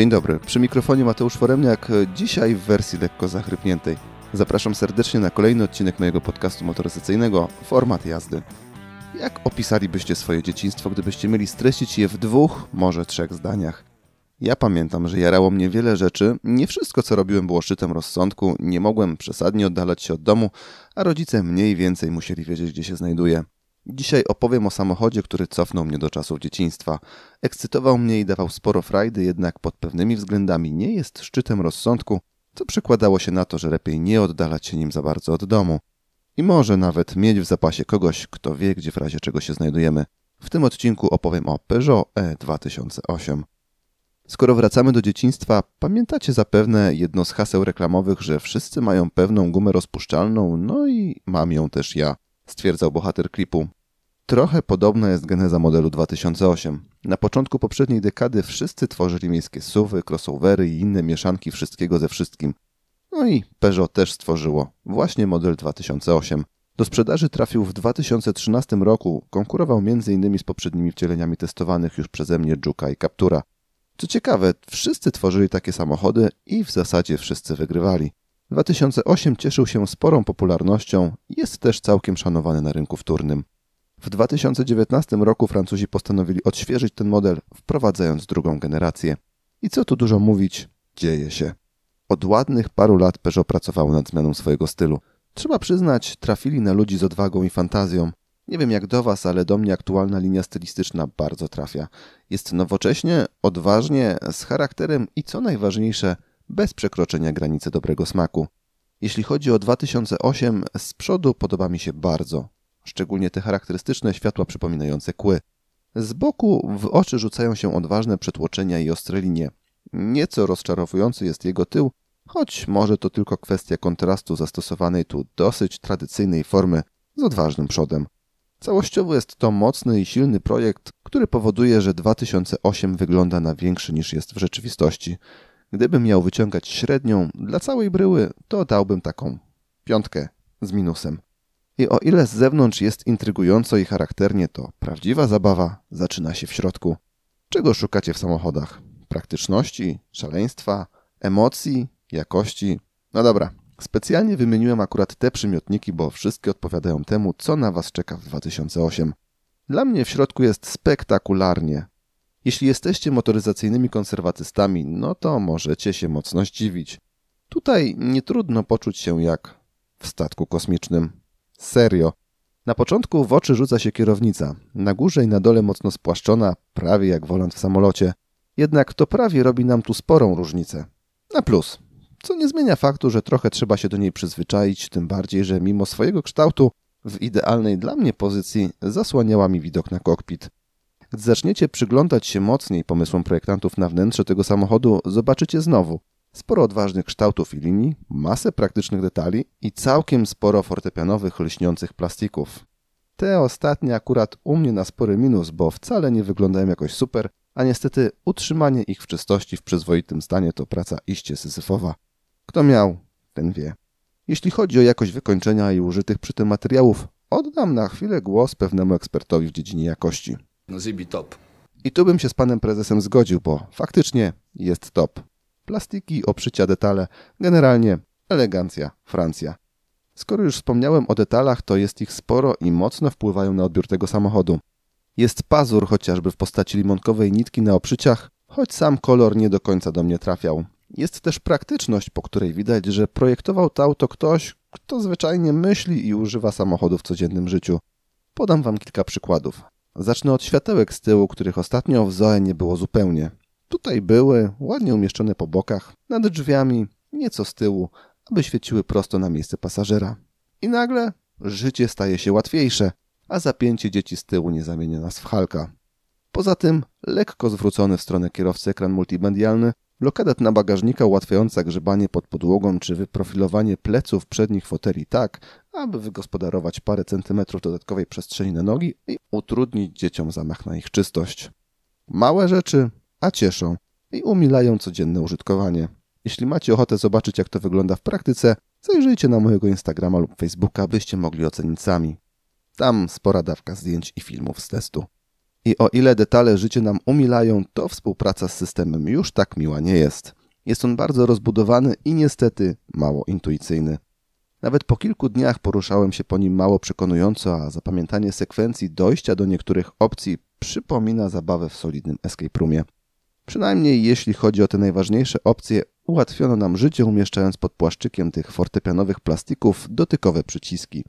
Dzień dobry, przy mikrofonie Mateusz Foremniak, dzisiaj w wersji lekko zachrypniętej. Zapraszam serdecznie na kolejny odcinek mojego podcastu motoryzacyjnego Format jazdy. Jak opisalibyście swoje dzieciństwo, gdybyście mieli streścić je w dwóch, może trzech zdaniach? Ja pamiętam, że jarało mnie wiele rzeczy. Nie wszystko, co robiłem, było szczytem rozsądku. Nie mogłem przesadnie oddalać się od domu, a rodzice mniej więcej musieli wiedzieć, gdzie się znajduję. Dzisiaj opowiem o samochodzie, który cofnął mnie do czasów dzieciństwa. Ekscytował mnie i dawał sporo frajdy, jednak pod pewnymi względami nie jest szczytem rozsądku, co przekładało się na to, że lepiej nie oddalać się nim za bardzo od domu. I może nawet mieć w zapasie kogoś, kto wie, gdzie w razie czego się znajdujemy. W tym odcinku opowiem o Peugeot E2008. Skoro wracamy do dzieciństwa, pamiętacie zapewne jedno z haseł reklamowych, że wszyscy mają pewną gumę rozpuszczalną, no i mam ją też ja, stwierdzał bohater klipu. Trochę podobna jest geneza modelu 2008. Na początku poprzedniej dekady wszyscy tworzyli miejskie suwy, crossovery i inne mieszanki wszystkiego ze wszystkim. No i Peugeot też stworzyło właśnie model 2008. Do sprzedaży trafił w 2013 roku, konkurował m.in. z poprzednimi wcieleniami testowanych już przeze mnie Juka i Captura. Co ciekawe, wszyscy tworzyli takie samochody i w zasadzie wszyscy wygrywali. 2008 cieszył się sporą popularnością jest też całkiem szanowany na rynku wtórnym. W 2019 roku Francuzi postanowili odświeżyć ten model, wprowadzając drugą generację. I co tu dużo mówić, dzieje się. Od ładnych paru lat Peugeot pracowało nad zmianą swojego stylu. Trzeba przyznać, trafili na ludzi z odwagą i fantazją. Nie wiem jak do Was, ale do mnie aktualna linia stylistyczna bardzo trafia. Jest nowocześnie, odważnie, z charakterem i co najważniejsze, bez przekroczenia granicy dobrego smaku. Jeśli chodzi o 2008, z przodu podoba mi się bardzo. Szczególnie te charakterystyczne światła przypominające kły. Z boku w oczy rzucają się odważne przetłoczenia i ostre linie. Nieco rozczarowujący jest jego tył, choć może to tylko kwestia kontrastu zastosowanej tu dosyć tradycyjnej formy z odważnym przodem. Całościowo jest to mocny i silny projekt, który powoduje, że 2008 wygląda na większy niż jest w rzeczywistości. Gdybym miał wyciągać średnią dla całej bryły, to dałbym taką piątkę z minusem. I o ile z zewnątrz jest intrygująco i charakternie, to prawdziwa zabawa zaczyna się w środku. Czego szukacie w samochodach? Praktyczności, szaleństwa, emocji, jakości? No dobra, specjalnie wymieniłem akurat te przymiotniki, bo wszystkie odpowiadają temu, co na Was czeka w 2008. Dla mnie w środku jest spektakularnie. Jeśli jesteście motoryzacyjnymi konserwatystami, no to możecie się mocno zdziwić. Tutaj nie trudno poczuć się jak w statku kosmicznym. Serio. Na początku w oczy rzuca się kierownica, na górze i na dole mocno spłaszczona, prawie jak wolant w samolocie. Jednak to prawie robi nam tu sporą różnicę. Na plus. Co nie zmienia faktu, że trochę trzeba się do niej przyzwyczaić, tym bardziej, że mimo swojego kształtu, w idealnej dla mnie pozycji zasłaniała mi widok na kokpit. Gdy zaczniecie przyglądać się mocniej pomysłom projektantów na wnętrze tego samochodu, zobaczycie znowu sporo odważnych kształtów i linii, masę praktycznych detali i całkiem sporo fortepianowych, lśniących plastików. Te ostatnie akurat u mnie na spory minus, bo wcale nie wyglądają jakoś super, a niestety utrzymanie ich w czystości w przyzwoitym stanie to praca iście syzyfowa. Kto miał, ten wie. Jeśli chodzi o jakość wykończenia i użytych przy tym materiałów, oddam na chwilę głos pewnemu ekspertowi w dziedzinie jakości. No Zibi top. I tu bym się z panem prezesem zgodził, bo faktycznie jest top. Plastiki, oprzycia, detale, generalnie elegancja, Francja. Skoro już wspomniałem o detalach, to jest ich sporo i mocno wpływają na odbiór tego samochodu. Jest pazur chociażby w postaci limonkowej nitki na oprzyciach, choć sam kolor nie do końca do mnie trafiał. Jest też praktyczność, po której widać, że projektował to auto ktoś, kto zwyczajnie myśli i używa samochodu w codziennym życiu. Podam wam kilka przykładów. Zacznę od światełek z tyłu, których ostatnio w Zoe nie było zupełnie. Tutaj były, ładnie umieszczone po bokach, nad drzwiami, nieco z tyłu, aby świeciły prosto na miejsce pasażera. I nagle życie staje się łatwiejsze, a zapięcie dzieci z tyłu nie zamienia nas w Halka. Poza tym lekko zwrócony w stronę kierowcy ekran multimedialny, blokada na bagażnika ułatwiająca grzebanie pod podłogą czy wyprofilowanie pleców przednich foteli tak, aby wygospodarować parę centymetrów dodatkowej przestrzeni na nogi i utrudnić dzieciom zamach na ich czystość. Małe rzeczy, a cieszą i umilają codzienne użytkowanie. Jeśli macie ochotę zobaczyć, jak to wygląda w praktyce, zajrzyjcie na mojego Instagrama lub Facebooka, byście mogli ocenić sami. Tam spora dawka zdjęć i filmów z testu. I o ile detale życie nam umilają, to współpraca z systemem już tak miła nie jest. Jest on bardzo rozbudowany i niestety mało intuicyjny. Nawet po kilku dniach poruszałem się po nim mało przekonująco, a zapamiętanie sekwencji dojścia do niektórych opcji przypomina zabawę w solidnym escape roomie. Przynajmniej jeśli chodzi o te najważniejsze opcje, ułatwiono nam życie umieszczając pod płaszczykiem tych fortepianowych plastików dotykowe przyciski,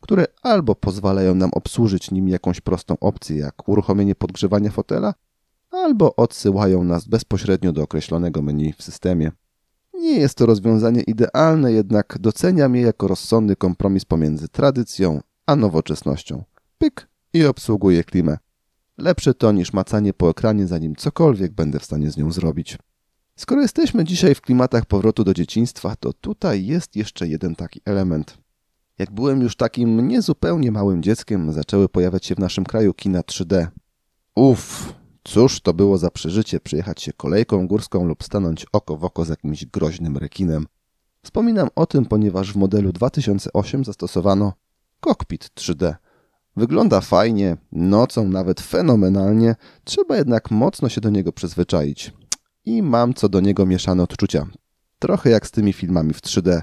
które albo pozwalają nam obsłużyć nim jakąś prostą opcję, jak uruchomienie podgrzewania fotela, albo odsyłają nas bezpośrednio do określonego menu w systemie. Nie jest to rozwiązanie idealne, jednak doceniam je jako rozsądny kompromis pomiędzy tradycją a nowoczesnością. Pyk i obsługuję klimę. Lepsze to niż macanie po ekranie, zanim cokolwiek będę w stanie z nią zrobić. Skoro jesteśmy dzisiaj w klimatach powrotu do dzieciństwa, to tutaj jest jeszcze jeden taki element. Jak byłem już takim niezupełnie małym dzieckiem, zaczęły pojawiać się w naszym kraju kina 3D. Uff, cóż to było za przeżycie przyjechać się kolejką górską lub stanąć oko w oko z jakimś groźnym rekinem. Wspominam o tym, ponieważ w modelu 2008 zastosowano kokpit 3D. Wygląda fajnie, nocą nawet fenomenalnie, trzeba jednak mocno się do niego przyzwyczaić. I mam co do niego mieszane odczucia. Trochę jak z tymi filmami w 3D.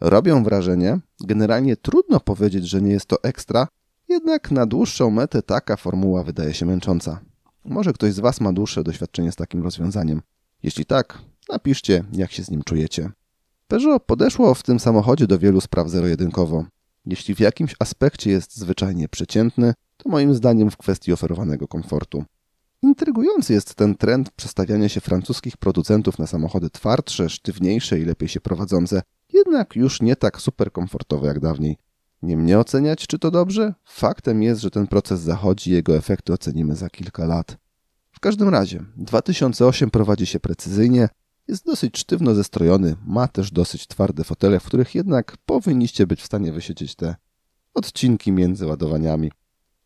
Robią wrażenie, generalnie trudno powiedzieć, że nie jest to ekstra, jednak na dłuższą metę taka formuła wydaje się męcząca. Może ktoś z Was ma dłuższe doświadczenie z takim rozwiązaniem. Jeśli tak, napiszcie, jak się z nim czujecie. Peugeot podeszło w tym samochodzie do wielu spraw zero-jedynkowo. Jeśli w jakimś aspekcie jest zwyczajnie przeciętny, to moim zdaniem w kwestii oferowanego komfortu. Intrygujący jest ten trend przestawiania się francuskich producentów na samochody twardsze, sztywniejsze i lepiej się prowadzące, jednak już nie tak super komfortowe jak dawniej. Nie mnie oceniać, czy to dobrze? Faktem jest, że ten proces zachodzi i jego efekty ocenimy za kilka lat. W każdym razie, 2008 prowadzi się precyzyjnie, jest dosyć sztywno zestrojony, ma też dosyć twarde fotele, w których jednak powinniście być w stanie wysiedzieć te odcinki między ładowaniami.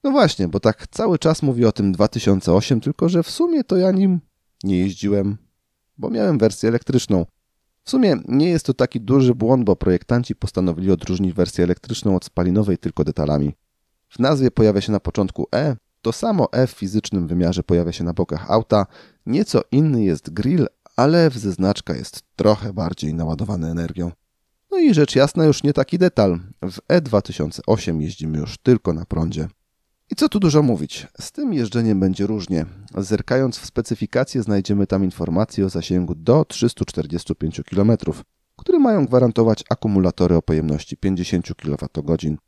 No właśnie, bo tak cały czas mówię o tym 2008, tylko że w sumie to ja nim nie jeździłem, bo miałem wersję elektryczną. W sumie nie jest to taki duży błąd, bo projektanci postanowili odróżnić wersję elektryczną od spalinowej tylko detalami. W nazwie pojawia się na początku E, to samo E w fizycznym wymiarze pojawia się na bokach auta, nieco inny jest grill, ale w zeznaczka jest trochę bardziej naładowany energią. No i rzecz jasna już nie taki detal. W E2008 jeździmy już tylko na prądzie. I co tu dużo mówić, z tym jeżdżeniem będzie różnie. Zerkając w specyfikację znajdziemy tam informacje o zasięgu do 345 km, które mają gwarantować akumulatory o pojemności 50 kWh.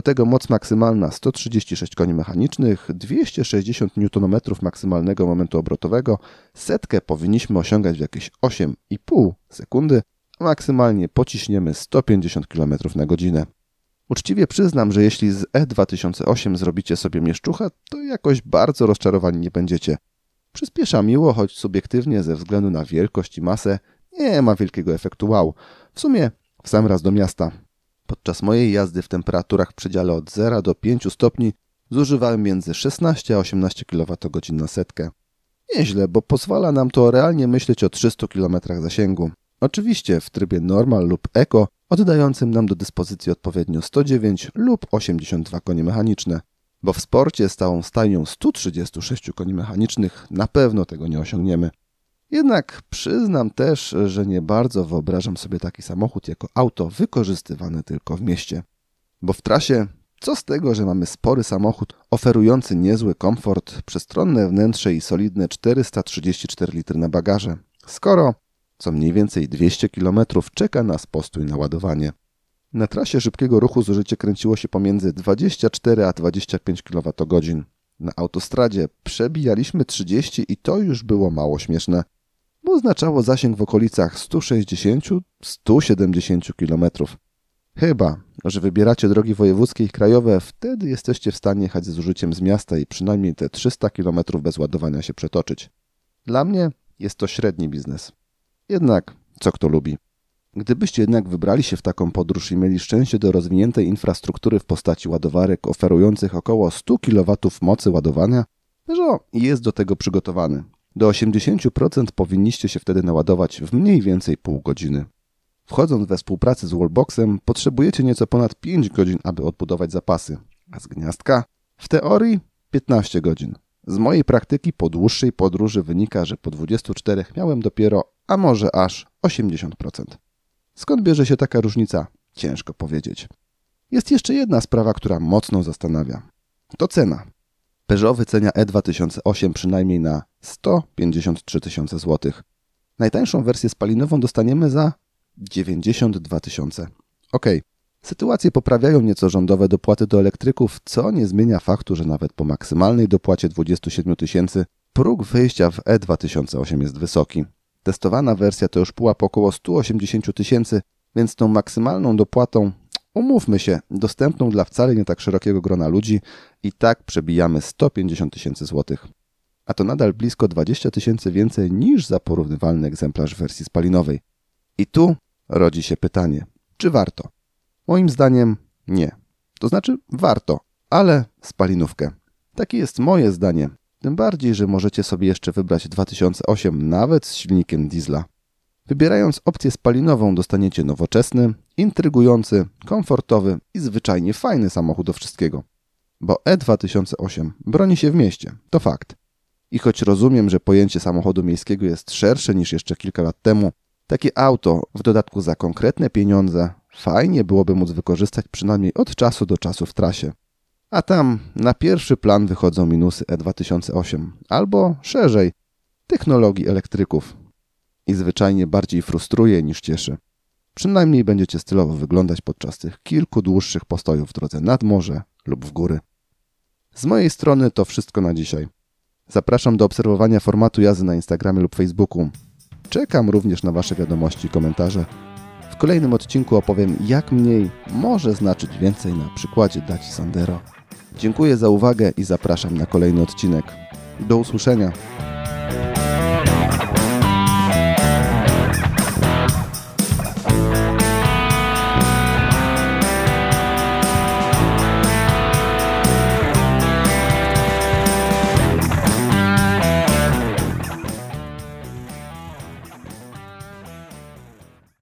Do tego moc maksymalna 136 koni mechanicznych, 260 Nm maksymalnego momentu obrotowego, setkę powinniśmy osiągać w jakieś 8,5 sekundy, a maksymalnie pociśniemy 150 km na godzinę. Uczciwie przyznam, że jeśli z E2008 zrobicie sobie mieszczuchę, to jakoś bardzo rozczarowani nie będziecie. Przyspiesza miło, choć subiektywnie ze względu na wielkość i masę nie ma wielkiego efektu wow. W sumie w sam raz do miasta. Podczas mojej jazdy w temperaturach w przedziale od 0 do 5 stopni zużywałem między 16 a 18 kWh na setkę. Nieźle, bo pozwala nam to realnie myśleć o 300 km zasięgu. Oczywiście w trybie normal lub eco, oddającym nam do dyspozycji odpowiednio 109 lub 82 konie mechaniczne, bo w sporcie stałą stajnią 136 koni mechanicznych na pewno tego nie osiągniemy. Jednak przyznam też, że nie bardzo wyobrażam sobie taki samochód jako auto wykorzystywane tylko w mieście. Bo w trasie co z tego, że mamy spory samochód oferujący niezły komfort, przestronne wnętrze i solidne 434 litry na bagaże, skoro co mniej więcej 200 km czeka nas postój na ładowanie. Na trasie szybkiego ruchu zużycie kręciło się pomiędzy 24 a 25 kWh. Na autostradzie przebijaliśmy 30 i to już było mało śmieszne, oznaczało zasięg w okolicach 160-170 km. Chyba, że wybieracie drogi wojewódzkie i krajowe, wtedy jesteście w stanie jechać z zużyciem z miasta i przynajmniej te 300 km bez ładowania się przetoczyć. Dla mnie jest to średni biznes. Jednak, co kto lubi. Gdybyście jednak wybrali się w taką podróż i mieli szczęście do rozwiniętej infrastruktury w postaci ładowarek oferujących około 100 kW mocy ładowania, że jest do tego przygotowany. Do 80% powinniście się wtedy naładować w mniej więcej pół godziny. Wchodząc we współpracę z Wallboxem, potrzebujecie nieco ponad 5 godzin, aby odbudować zapasy, a z gniazdka w teorii 15 godzin. Z mojej praktyki po dłuższej podróży wynika, że po 24 miałem dopiero, a może aż 80%. Skąd bierze się taka różnica? Ciężko powiedzieć. Jest jeszcze jedna sprawa, która mocno zastanawia. To cena. Peugeot wycenia E2008 przynajmniej na 153 tysiące złotych. Najtańszą wersję spalinową dostaniemy za 92 tysiące. Okay. sytuację poprawiają nieco rządowe dopłaty do elektryków, co nie zmienia faktu, że nawet po maksymalnej dopłacie 27 tysięcy próg wyjścia w E2008 jest wysoki. Testowana wersja to już pułap około 180 tysięcy, więc tą maksymalną dopłatą, umówmy się, dostępną dla wcale nie tak szerokiego grona ludzi, i tak przebijamy 150 tysięcy złotych. A to nadal blisko 20 tysięcy więcej niż za porównywalny egzemplarz wersji spalinowej. I tu rodzi się pytanie, czy warto? Moim zdaniem nie. To znaczy warto, ale spalinówkę. Takie jest moje zdanie. Tym bardziej, że możecie sobie jeszcze wybrać 2008 nawet z silnikiem diesla. Wybierając opcję spalinową dostaniecie nowoczesny, intrygujący, komfortowy i zwyczajnie fajny samochód do wszystkiego. Bo E2008 broni się w mieście, to fakt. I choć rozumiem, że pojęcie samochodu miejskiego jest szersze niż jeszcze kilka lat temu, takie auto, w dodatku za konkretne pieniądze, fajnie byłoby móc wykorzystać przynajmniej od czasu do czasu w trasie. A tam na pierwszy plan wychodzą minusy E2008, albo szerzej, technologii elektryków. I zwyczajnie bardziej frustruje niż cieszy. Przynajmniej będziecie stylowo wyglądać podczas tych kilku dłuższych postojów w drodze nad morze lub w góry. Z mojej strony to wszystko na dzisiaj. Zapraszam do obserwowania formatu jazdy na Instagramie lub Facebooku. Czekam również na Wasze wiadomości i komentarze. W kolejnym odcinku opowiem, jak mniej może znaczyć więcej na przykładzie Daci Sandero. Dziękuję za uwagę i zapraszam na kolejny odcinek. Do usłyszenia.